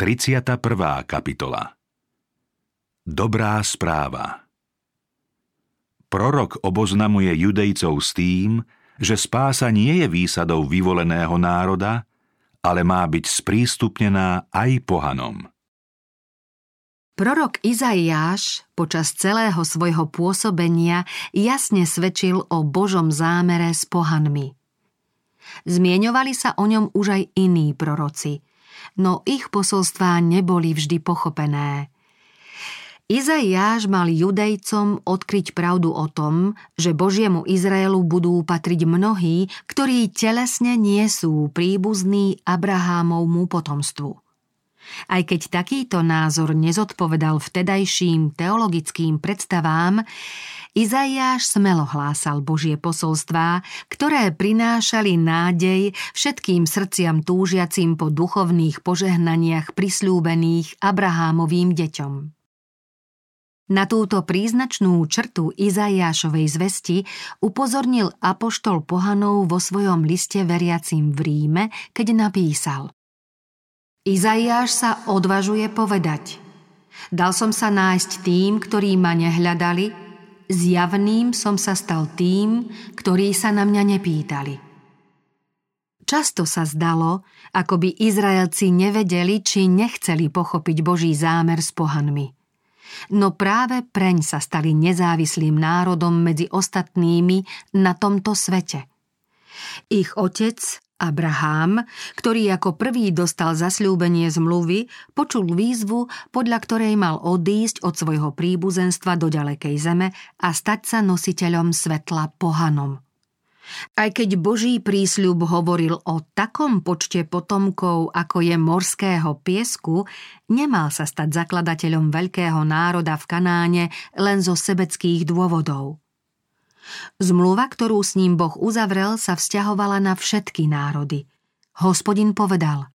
31. kapitola Dobrá správa Prorok oboznamuje judejcov s tým, že spása nie je výsadou vyvoleného národa, ale má byť sprístupnená aj pohanom. Prorok Izaiáš počas celého svojho pôsobenia jasne svedčil o Božom zámere s pohanmi. Zmieňovali sa o ňom už aj iní proroci – no ich posolstvá neboli vždy pochopené. Izaiáš mal judejcom odkryť pravdu o tom, že Božiemu Izraelu budú patriť mnohí, ktorí telesne nie sú príbuzní Abrahámovmu potomstvu. Aj keď takýto názor nezodpovedal vtedajším teologickým predstavám, Izaiáš smelo hlásal Božie posolstvá, ktoré prinášali nádej všetkým srdciam túžiacim po duchovných požehnaniach prislúbených Abrahámovým deťom. Na túto príznačnú črtu Izaiášovej zvesti upozornil apoštol Pohanov vo svojom liste veriacim v Ríme, keď napísal Izaiáš sa odvažuje povedať Dal som sa nájsť tým, ktorí ma nehľadali, zjavným som sa stal tým, ktorí sa na mňa nepýtali. Často sa zdalo, ako by Izraelci nevedeli, či nechceli pochopiť Boží zámer s pohanmi. No práve preň sa stali nezávislým národom medzi ostatnými na tomto svete. Ich otec, Abraham, ktorý ako prvý dostal zasľúbenie zmluvy, počul výzvu, podľa ktorej mal odísť od svojho príbuzenstva do ďalekej zeme a stať sa nositeľom svetla pohanom. Aj keď Boží prísľub hovoril o takom počte potomkov, ako je morského piesku, nemal sa stať zakladateľom veľkého národa v Kanáne len zo sebeckých dôvodov – Zmluva, ktorú s ním Boh uzavrel, sa vzťahovala na všetky národy. Hospodin povedal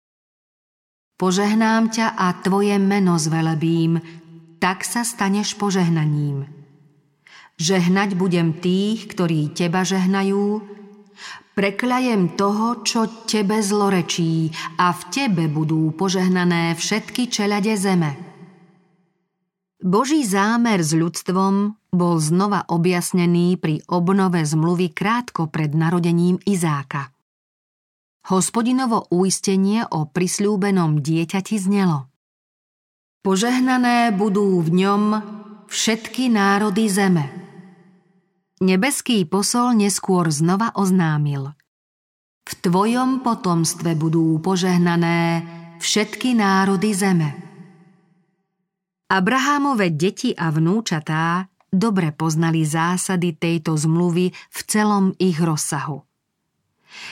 Požehnám ťa a tvoje meno zvelebím, tak sa staneš požehnaním. Žehnať budem tých, ktorí teba žehnajú, prekľajem toho, čo tebe zlorečí a v tebe budú požehnané všetky čelade zeme. Boží zámer s ľudstvom bol znova objasnený pri obnove zmluvy krátko pred narodením Izáka. Hospodinovo uistenie o prisľúbenom dieťati znelo. Požehnané budú v ňom všetky národy zeme. Nebeský posol neskôr znova oznámil. V tvojom potomstve budú požehnané všetky národy zeme. Abrahámove deti a vnúčatá dobre poznali zásady tejto zmluvy v celom ich rozsahu.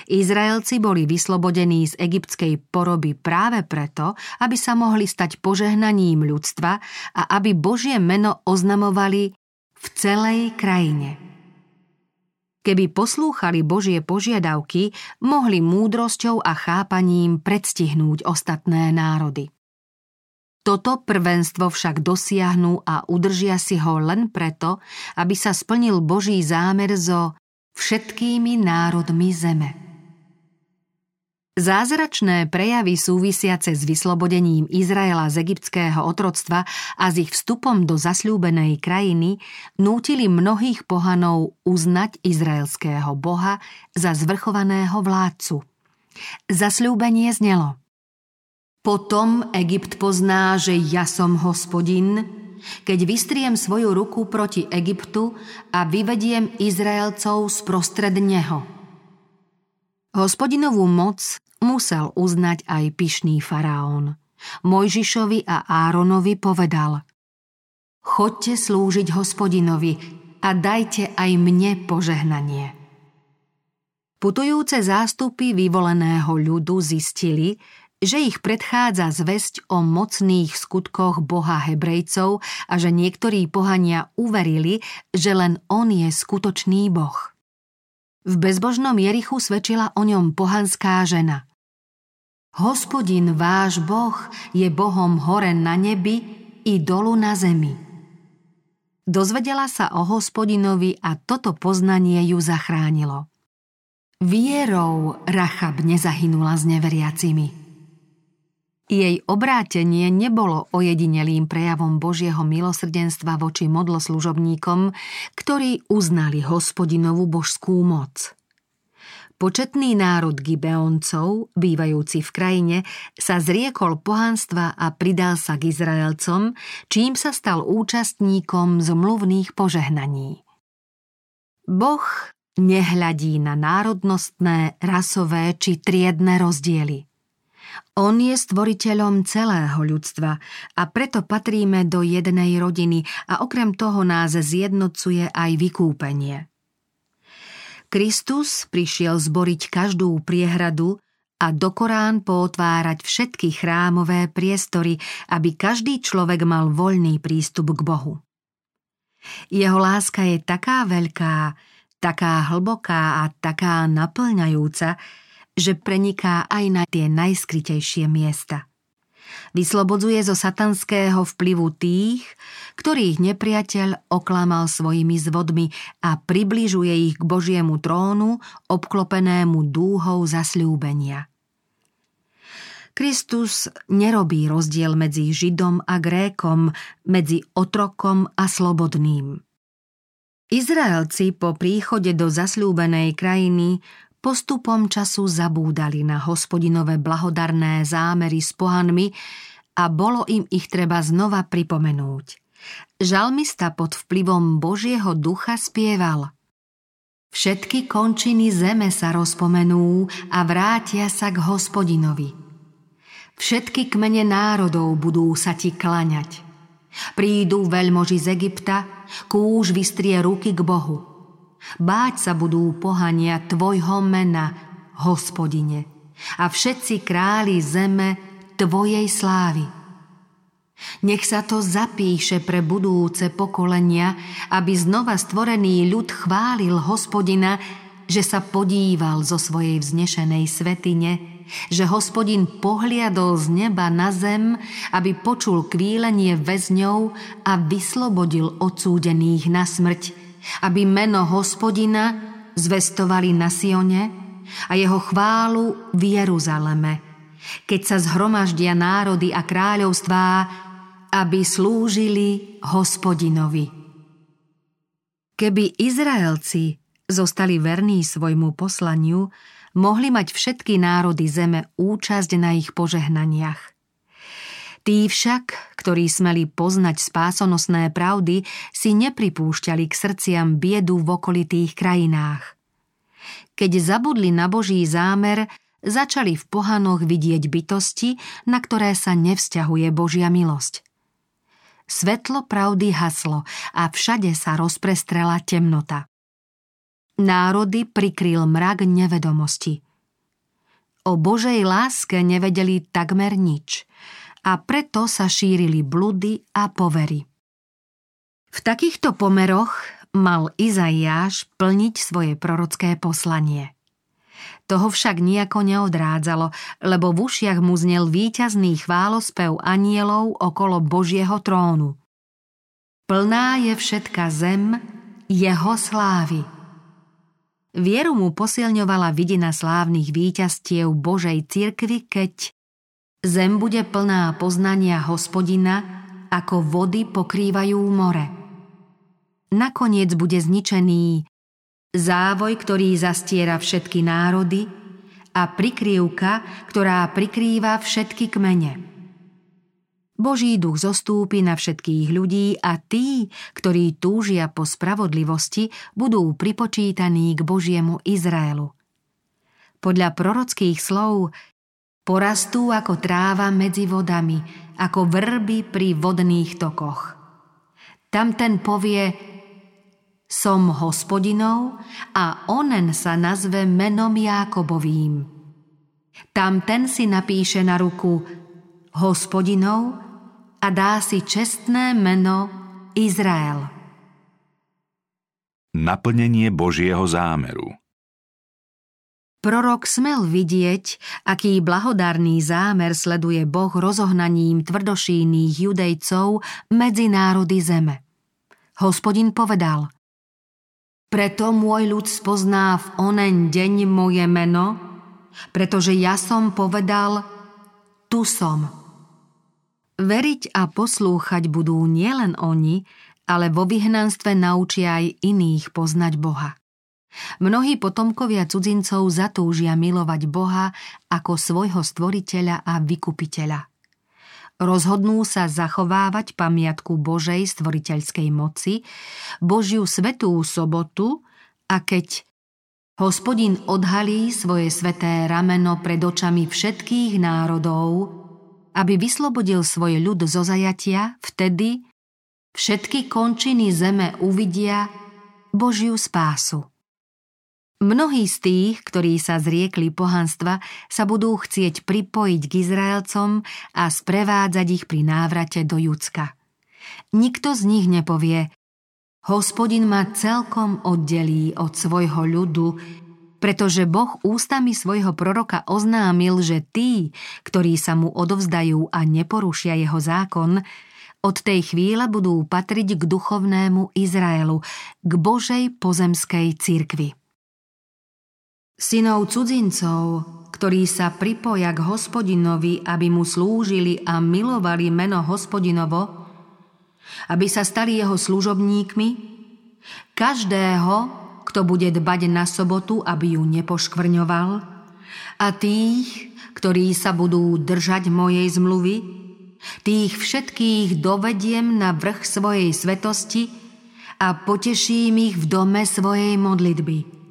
Izraelci boli vyslobodení z egyptskej poroby práve preto, aby sa mohli stať požehnaním ľudstva a aby Božie meno oznamovali v celej krajine. Keby poslúchali Božie požiadavky, mohli múdrosťou a chápaním predstihnúť ostatné národy. Toto prvenstvo však dosiahnu a udržia si ho len preto, aby sa splnil Boží zámer so všetkými národmi zeme. Zázračné prejavy súvisiace s vyslobodením Izraela z egyptského otroctva a s ich vstupom do zasľúbenej krajiny nútili mnohých pohanov uznať izraelského boha za zvrchovaného vládcu. Zasľúbenie znelo – potom Egypt pozná, že ja som hospodin, keď vystriem svoju ruku proti Egyptu a vyvediem Izraelcov sprostred neho. Hospodinovú moc musel uznať aj pyšný faraón. Mojžišovi a Áronovi povedal Chodte slúžiť hospodinovi a dajte aj mne požehnanie. Putujúce zástupy vyvoleného ľudu zistili, že ich predchádza zväzť o mocných skutkoch Boha Hebrejcov a že niektorí pohania uverili, že len On je skutočný Boh. V bezbožnom Jerichu svedčila o ňom pohanská žena. Hospodin váš Boh je Bohom hore na nebi i dolu na zemi. Dozvedela sa o hospodinovi a toto poznanie ju zachránilo. Vierou Rachab nezahynula s neveriacimi. Jej obrátenie nebolo ojedinelým prejavom Božieho milosrdenstva voči modloslužobníkom, ktorí uznali hospodinovú božskú moc. Početný národ Gibeoncov, bývajúci v krajine, sa zriekol pohanstva a pridal sa k Izraelcom, čím sa stal účastníkom zmluvných požehnaní. Boh nehľadí na národnostné, rasové či triedne rozdiely – on je stvoriteľom celého ľudstva a preto patríme do jednej rodiny a okrem toho nás zjednocuje aj vykúpenie. Kristus prišiel zboriť každú priehradu a do Korán pootvárať všetky chrámové priestory, aby každý človek mal voľný prístup k Bohu. Jeho láska je taká veľká, taká hlboká a taká naplňajúca, že preniká aj na tie najskrytejšie miesta. Vyslobodzuje zo satanského vplyvu tých, ktorých nepriateľ oklamal svojimi zvodmi a približuje ich k Božiemu trónu, obklopenému dúhou zasľúbenia. Kristus nerobí rozdiel medzi Židom a Grékom, medzi otrokom a slobodným. Izraelci po príchode do zasľúbenej krajiny postupom času zabúdali na hospodinové blahodarné zámery s pohanmi a bolo im ich treba znova pripomenúť. Žalmista pod vplyvom Božieho ducha spieval Všetky končiny zeme sa rozpomenú a vrátia sa k hospodinovi. Všetky kmene národov budú sa ti klaňať. Prídu veľmoži z Egypta, kúž vystrie ruky k Bohu – Báť sa budú pohania Tvojho mena, hospodine, a všetci králi zeme Tvojej slávy. Nech sa to zapíše pre budúce pokolenia, aby znova stvorený ľud chválil hospodina, že sa podíval zo svojej vznešenej svetine, že hospodin pohliadol z neba na zem, aby počul kvílenie väzňov a vyslobodil odsúdených na smrť, aby meno hospodina zvestovali na Sione a jeho chválu v Jeruzaleme, keď sa zhromaždia národy a kráľovstvá, aby slúžili hospodinovi. Keby Izraelci zostali verní svojmu poslaniu, mohli mať všetky národy zeme účasť na ich požehnaniach. Tí však, ktorí smeli poznať spásonosné pravdy, si nepripúšťali k srdciam biedu v okolitých krajinách. Keď zabudli na Boží zámer, začali v pohanoch vidieť bytosti, na ktoré sa nevzťahuje Božia milosť. Svetlo pravdy haslo a všade sa rozprestrela temnota. Národy prikryl mrak nevedomosti. O Božej láske nevedeli takmer nič – a preto sa šírili bludy a povery. V takýchto pomeroch mal Izaiáš plniť svoje prorocké poslanie. Toho však nejako neodrádzalo, lebo v ušiach mu znel víťazný chválospev anielov okolo Božieho trónu. Plná je všetka zem jeho slávy. Vieru mu posilňovala vidina slávnych víťazstiev Božej cirkvy, keď Zem bude plná poznania hospodina, ako vody pokrývajú more. Nakoniec bude zničený závoj, ktorý zastiera všetky národy a prikryvka, ktorá prikrýva všetky kmene. Boží duch zostúpi na všetkých ľudí a tí, ktorí túžia po spravodlivosti, budú pripočítaní k Božiemu Izraelu. Podľa prorockých slov Porastú ako tráva medzi vodami, ako vrby pri vodných tokoch. Tam ten povie, som hospodinov a onen sa nazve menom Jákobovým. Tam ten si napíše na ruku hospodinov a dá si čestné meno Izrael. Naplnenie Božieho zámeru Prorok smel vidieť, aký blahodárny zámer sleduje Boh rozohnaním tvrdošíných judejcov medzi národy zeme. Hospodin povedal Preto môj ľud spozná v onen deň moje meno, pretože ja som povedal tu som. Veriť a poslúchať budú nielen oni, ale vo vyhnanstve naučia aj iných poznať Boha. Mnohí potomkovia cudzincov zatúžia milovať Boha ako svojho stvoriteľa a vykupiteľa. Rozhodnú sa zachovávať pamiatku Božej stvoriteľskej moci, Božiu svetú sobotu a keď hospodin odhalí svoje sveté rameno pred očami všetkých národov, aby vyslobodil svoj ľud zo zajatia, vtedy všetky končiny zeme uvidia Božiu spásu. Mnohí z tých, ktorí sa zriekli pohanstva, sa budú chcieť pripojiť k Izraelcom a sprevádzať ich pri návrate do Judska. Nikto z nich nepovie, hospodin ma celkom oddelí od svojho ľudu, pretože Boh ústami svojho proroka oznámil, že tí, ktorí sa mu odovzdajú a neporušia jeho zákon, od tej chvíle budú patriť k duchovnému Izraelu, k Božej pozemskej cirkvi. Synov cudzincov, ktorí sa pripoja k hospodinovi, aby mu slúžili a milovali meno hospodinovo, aby sa stali jeho služobníkmi, každého, kto bude dbať na sobotu, aby ju nepoškvrňoval, a tých, ktorí sa budú držať mojej zmluvy, tých všetkých dovediem na vrch svojej svetosti a poteším ich v dome svojej modlitby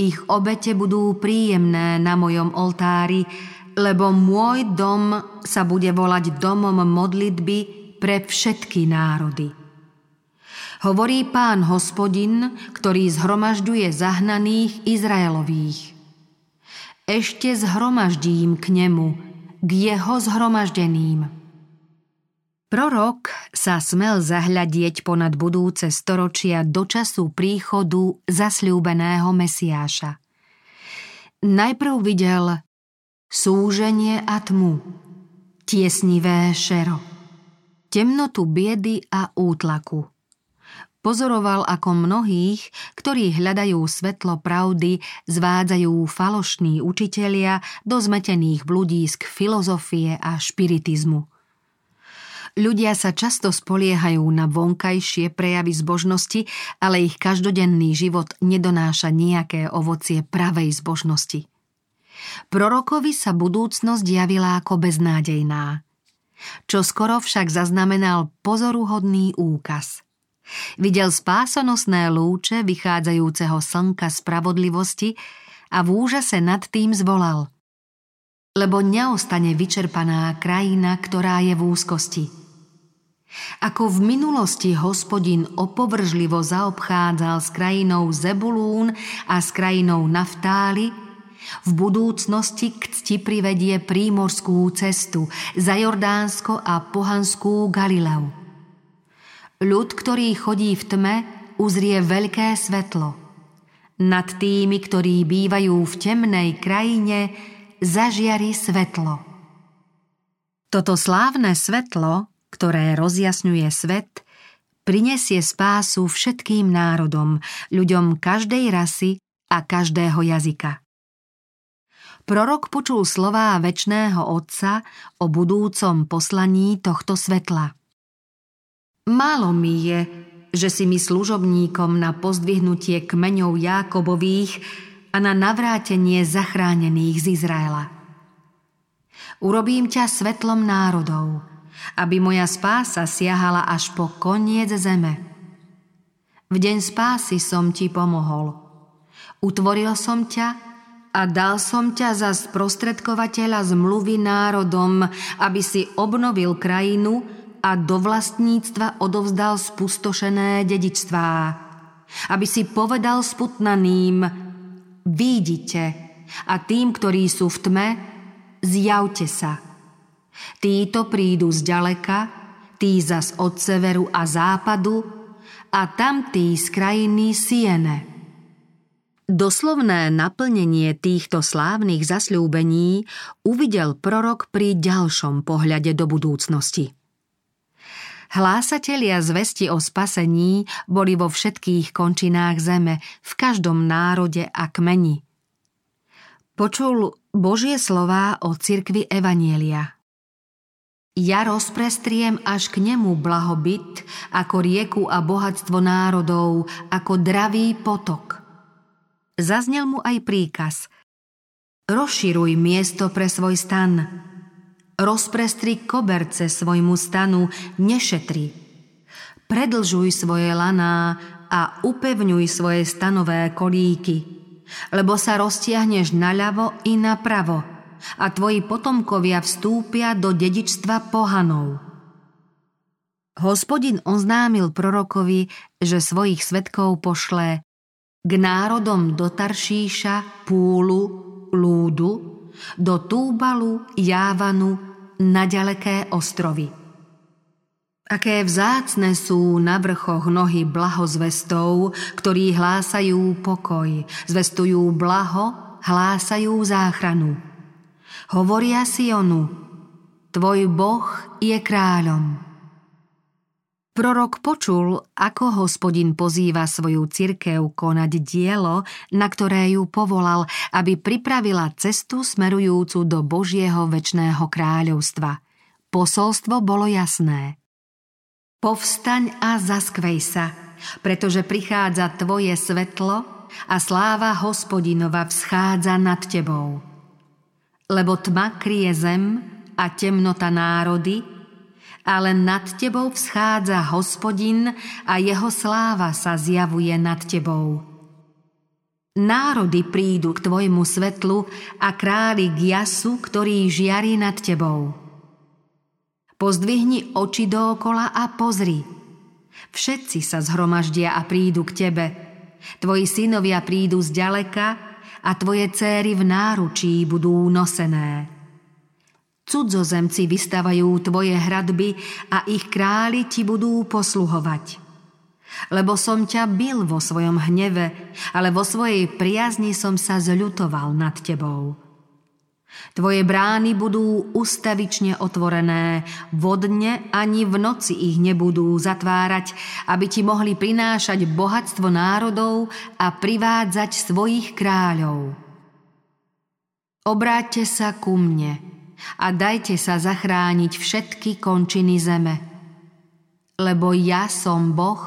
ich obete budú príjemné na mojom oltári, lebo môj dom sa bude volať domom modlitby pre všetky národy. Hovorí pán hospodin, ktorý zhromažďuje zahnaných Izraelových. Ešte zhromaždím k nemu, k jeho zhromaždeným. Prorok sa smel zahľadieť ponad budúce storočia do času príchodu zasľúbeného Mesiáša. Najprv videl súženie a tmu, tiesnivé šero, temnotu biedy a útlaku. Pozoroval, ako mnohých, ktorí hľadajú svetlo pravdy, zvádzajú falošní učitelia do zmetených bludísk filozofie a špiritizmu – Ľudia sa často spoliehajú na vonkajšie prejavy zbožnosti, ale ich každodenný život nedonáša nejaké ovocie pravej zbožnosti. Prorokovi sa budúcnosť javila ako beznádejná. Čo skoro však zaznamenal pozoruhodný úkaz. Videl spásonosné lúče vychádzajúceho slnka spravodlivosti a v úžase nad tým zvolal – lebo neostane vyčerpaná krajina, ktorá je v úzkosti – ako v minulosti hospodin opovržlivo zaobchádzal s krajinou Zebulún a s krajinou Naftáli, v budúcnosti k cti privedie prímorskú cestu za Jordánsko a pohanskú Galileu. Ľud, ktorý chodí v tme, uzrie veľké svetlo. Nad tými, ktorí bývajú v temnej krajine, zažiari svetlo. Toto slávne svetlo ktoré rozjasňuje svet, prinesie spásu všetkým národom, ľuďom každej rasy a každého jazyka. Prorok počul slová väčšného Otca o budúcom poslaní tohto svetla. Málo mi je, že si mi služobníkom na pozdvihnutie kmeňov Jákobových a na navrátenie zachránených z Izraela. Urobím ťa svetlom národov – aby moja spása siahala až po koniec zeme. V deň spásy som ti pomohol. Utvoril som ťa a dal som ťa za sprostredkovateľa zmluvy národom, aby si obnovil krajinu a do vlastníctva odovzdal spustošené dedičstvá. Aby si povedal sputnaným, výjdite a tým, ktorí sú v tme, zjavte sa. Títo prídu z ďaleka, tí zas od severu a západu a tamtí z krajiny Siene. Doslovné naplnenie týchto slávnych zasľúbení uvidel prorok pri ďalšom pohľade do budúcnosti. Hlásatelia zvesti o spasení boli vo všetkých končinách zeme, v každom národe a kmeni – Počul Božie slová o cirkvi Evanielia. Ja rozprestriem až k nemu blahobyt, ako rieku a bohatstvo národov, ako dravý potok. Zaznel mu aj príkaz. Rozširuj miesto pre svoj stan. Rozprestri koberce svojmu stanu, nešetri. Predlžuj svoje laná a upevňuj svoje stanové kolíky lebo sa roztiahneš naľavo i napravo a tvoji potomkovia vstúpia do dedičstva pohanov. Hospodin oznámil prorokovi, že svojich svetkov pošle k národom do Taršíša, Púlu, Lúdu, do Túbalu, Jávanu, na ďaleké ostrovy – Aké vzácne sú na vrchoch nohy blahozvestov, ktorí hlásajú pokoj, zvestujú blaho, hlásajú záchranu. Hovoria Sionu, tvoj Boh je kráľom. Prorok počul, ako hospodin pozýva svoju cirkev konať dielo, na ktoré ju povolal, aby pripravila cestu smerujúcu do Božieho väčšného kráľovstva. Posolstvo bolo jasné – Povstaň a zaskvej sa, pretože prichádza tvoje svetlo a sláva hospodinova vschádza nad tebou. Lebo tma kryje zem a temnota národy, ale nad tebou vschádza hospodin a jeho sláva sa zjavuje nad tebou. Národy prídu k tvojmu svetlu a králi k jasu, ktorý žiari nad tebou. Pozdvihni oči dookola a pozri. Všetci sa zhromaždia a prídu k tebe. Tvoji synovia prídu z ďaleka a tvoje céry v náručí budú nosené. Cudzozemci vystavajú tvoje hradby a ich králi ti budú posluhovať. Lebo som ťa bil vo svojom hneve, ale vo svojej priazni som sa zľutoval nad tebou. Tvoje brány budú ustavične otvorené, vodne ani v noci ich nebudú zatvárať, aby ti mohli prinášať bohatstvo národov a privádzať svojich kráľov. Obráťte sa ku mne a dajte sa zachrániť všetky končiny zeme, lebo ja som Boh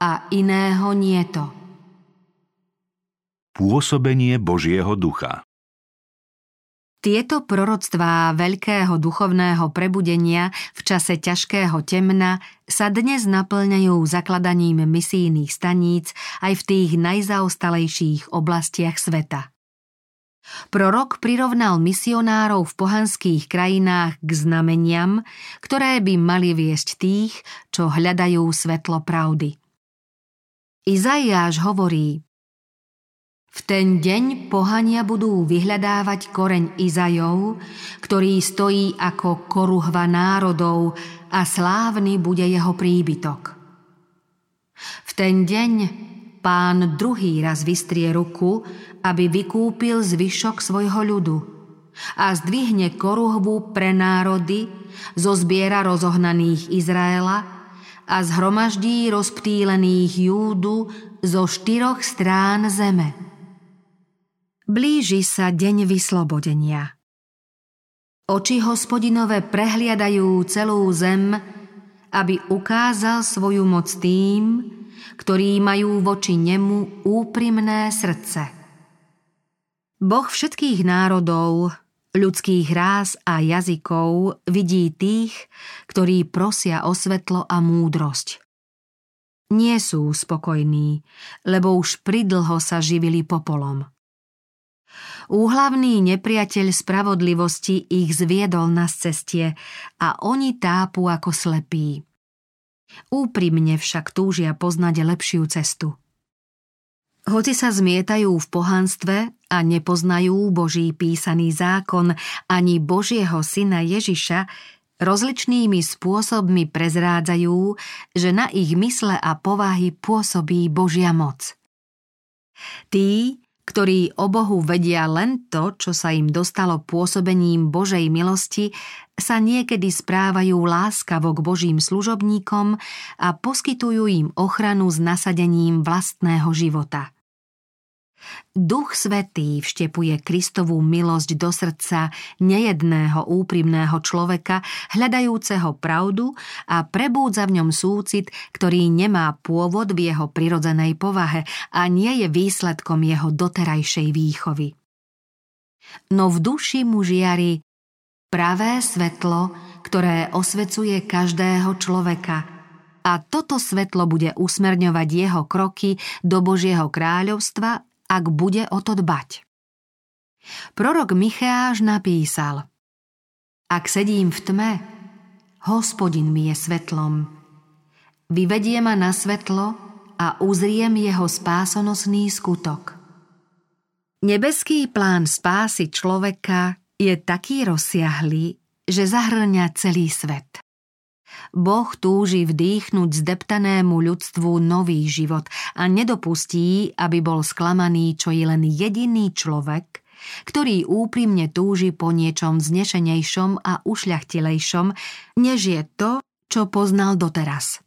a iného nieto. Pôsobenie Božieho ducha tieto proroctvá veľkého duchovného prebudenia v čase ťažkého temna sa dnes naplňajú zakladaním misijných staníc aj v tých najzaostalejších oblastiach sveta. Prorok prirovnal misionárov v pohanských krajinách k znameniam, ktoré by mali viesť tých, čo hľadajú svetlo pravdy. Izaiáš hovorí, v ten deň pohania budú vyhľadávať koreň Izajov, ktorý stojí ako koruhva národov a slávny bude jeho príbytok. V ten deň pán druhý raz vystrie ruku, aby vykúpil zvyšok svojho ľudu a zdvihne koruhvu pre národy, zozbiera rozohnaných Izraela a zhromaždí rozptýlených Júdu zo štyroch strán zeme. Blíži sa deň vyslobodenia. Oči hospodinové prehliadajú celú zem, aby ukázal svoju moc tým, ktorí majú voči nemu úprimné srdce. Boh všetkých národov, ľudských ráz a jazykov vidí tých, ktorí prosia o svetlo a múdrosť. Nie sú spokojní, lebo už pridlho sa živili popolom. Úhlavný nepriateľ spravodlivosti ich zviedol na cestie a oni tápu ako slepí. Úprimne však túžia poznať lepšiu cestu. Hoci sa zmietajú v pohanstve a nepoznajú Boží písaný zákon ani Božieho syna Ježiša, rozličnými spôsobmi prezrádzajú, že na ich mysle a povahy pôsobí Božia moc. Tí, ktorí o Bohu vedia len to, čo sa im dostalo pôsobením Božej milosti, sa niekedy správajú láskavo k Božím služobníkom a poskytujú im ochranu s nasadením vlastného života. Duch Svetý vštepuje Kristovú milosť do srdca nejedného úprimného človeka, hľadajúceho pravdu a prebúdza v ňom súcit, ktorý nemá pôvod v jeho prirodzenej povahe a nie je výsledkom jeho doterajšej výchovy. No v duši mu žiari pravé svetlo, ktoré osvecuje každého človeka – a toto svetlo bude usmerňovať jeho kroky do Božieho kráľovstva ak bude o to dbať. Prorok Micháš napísal Ak sedím v tme, hospodin mi je svetlom. Vyvedie ma na svetlo a uzriem jeho spásonosný skutok. Nebeský plán spásy človeka je taký rozsiahlý, že zahrňa celý svet. Boh túži vdýchnuť zdeptanému ľudstvu nový život a nedopustí, aby bol sklamaný čo je len jediný človek, ktorý úprimne túži po niečom znešenejšom a ušľachtilejšom, než je to, čo poznal doteraz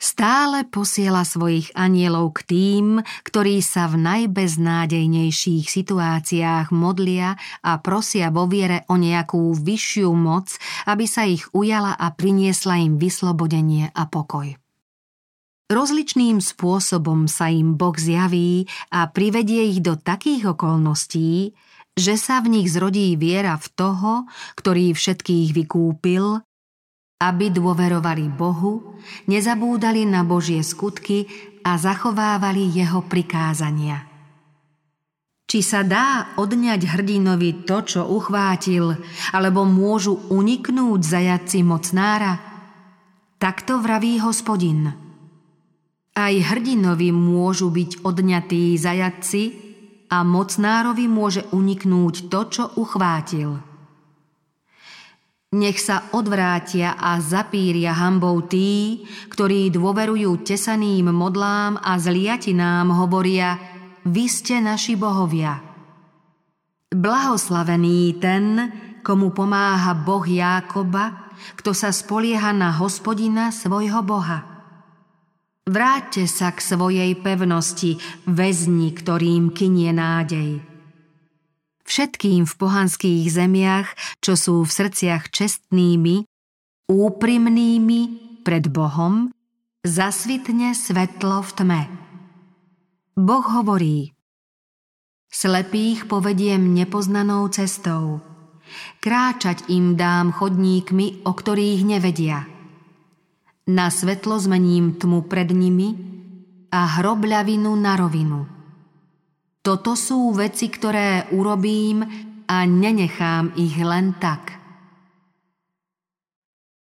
stále posiela svojich anielov k tým, ktorí sa v najbeznádejnejších situáciách modlia a prosia vo viere o nejakú vyššiu moc, aby sa ich ujala a priniesla im vyslobodenie a pokoj. Rozličným spôsobom sa im Boh zjaví a privedie ich do takých okolností, že sa v nich zrodí viera v toho, ktorý všetkých vykúpil aby dôverovali Bohu, nezabúdali na Božie skutky a zachovávali jeho prikázania. Či sa dá odňať hrdinovi to, čo uchvátil, alebo môžu uniknúť zajaci mocnára? Takto vraví hospodin. Aj hrdinovi môžu byť odňatí zajaci a mocnárovi môže uniknúť to, čo uchvátil – nech sa odvrátia a zapíria hambou tí, ktorí dôverujú tesaným modlám a zliatinám hovoria Vy ste naši bohovia. Blahoslavený ten, komu pomáha Boh Jákoba, kto sa spolieha na hospodina svojho Boha. Vráťte sa k svojej pevnosti, väzni, ktorým kynie nádej všetkým v pohanských zemiach, čo sú v srdciach čestnými, úprimnými pred Bohom, zasvitne svetlo v tme. Boh hovorí, slepých povediem nepoznanou cestou, kráčať im dám chodníkmi, o ktorých nevedia. Na svetlo zmením tmu pred nimi a hrobľavinu na rovinu. Toto sú veci, ktoré urobím a nenechám ich len tak.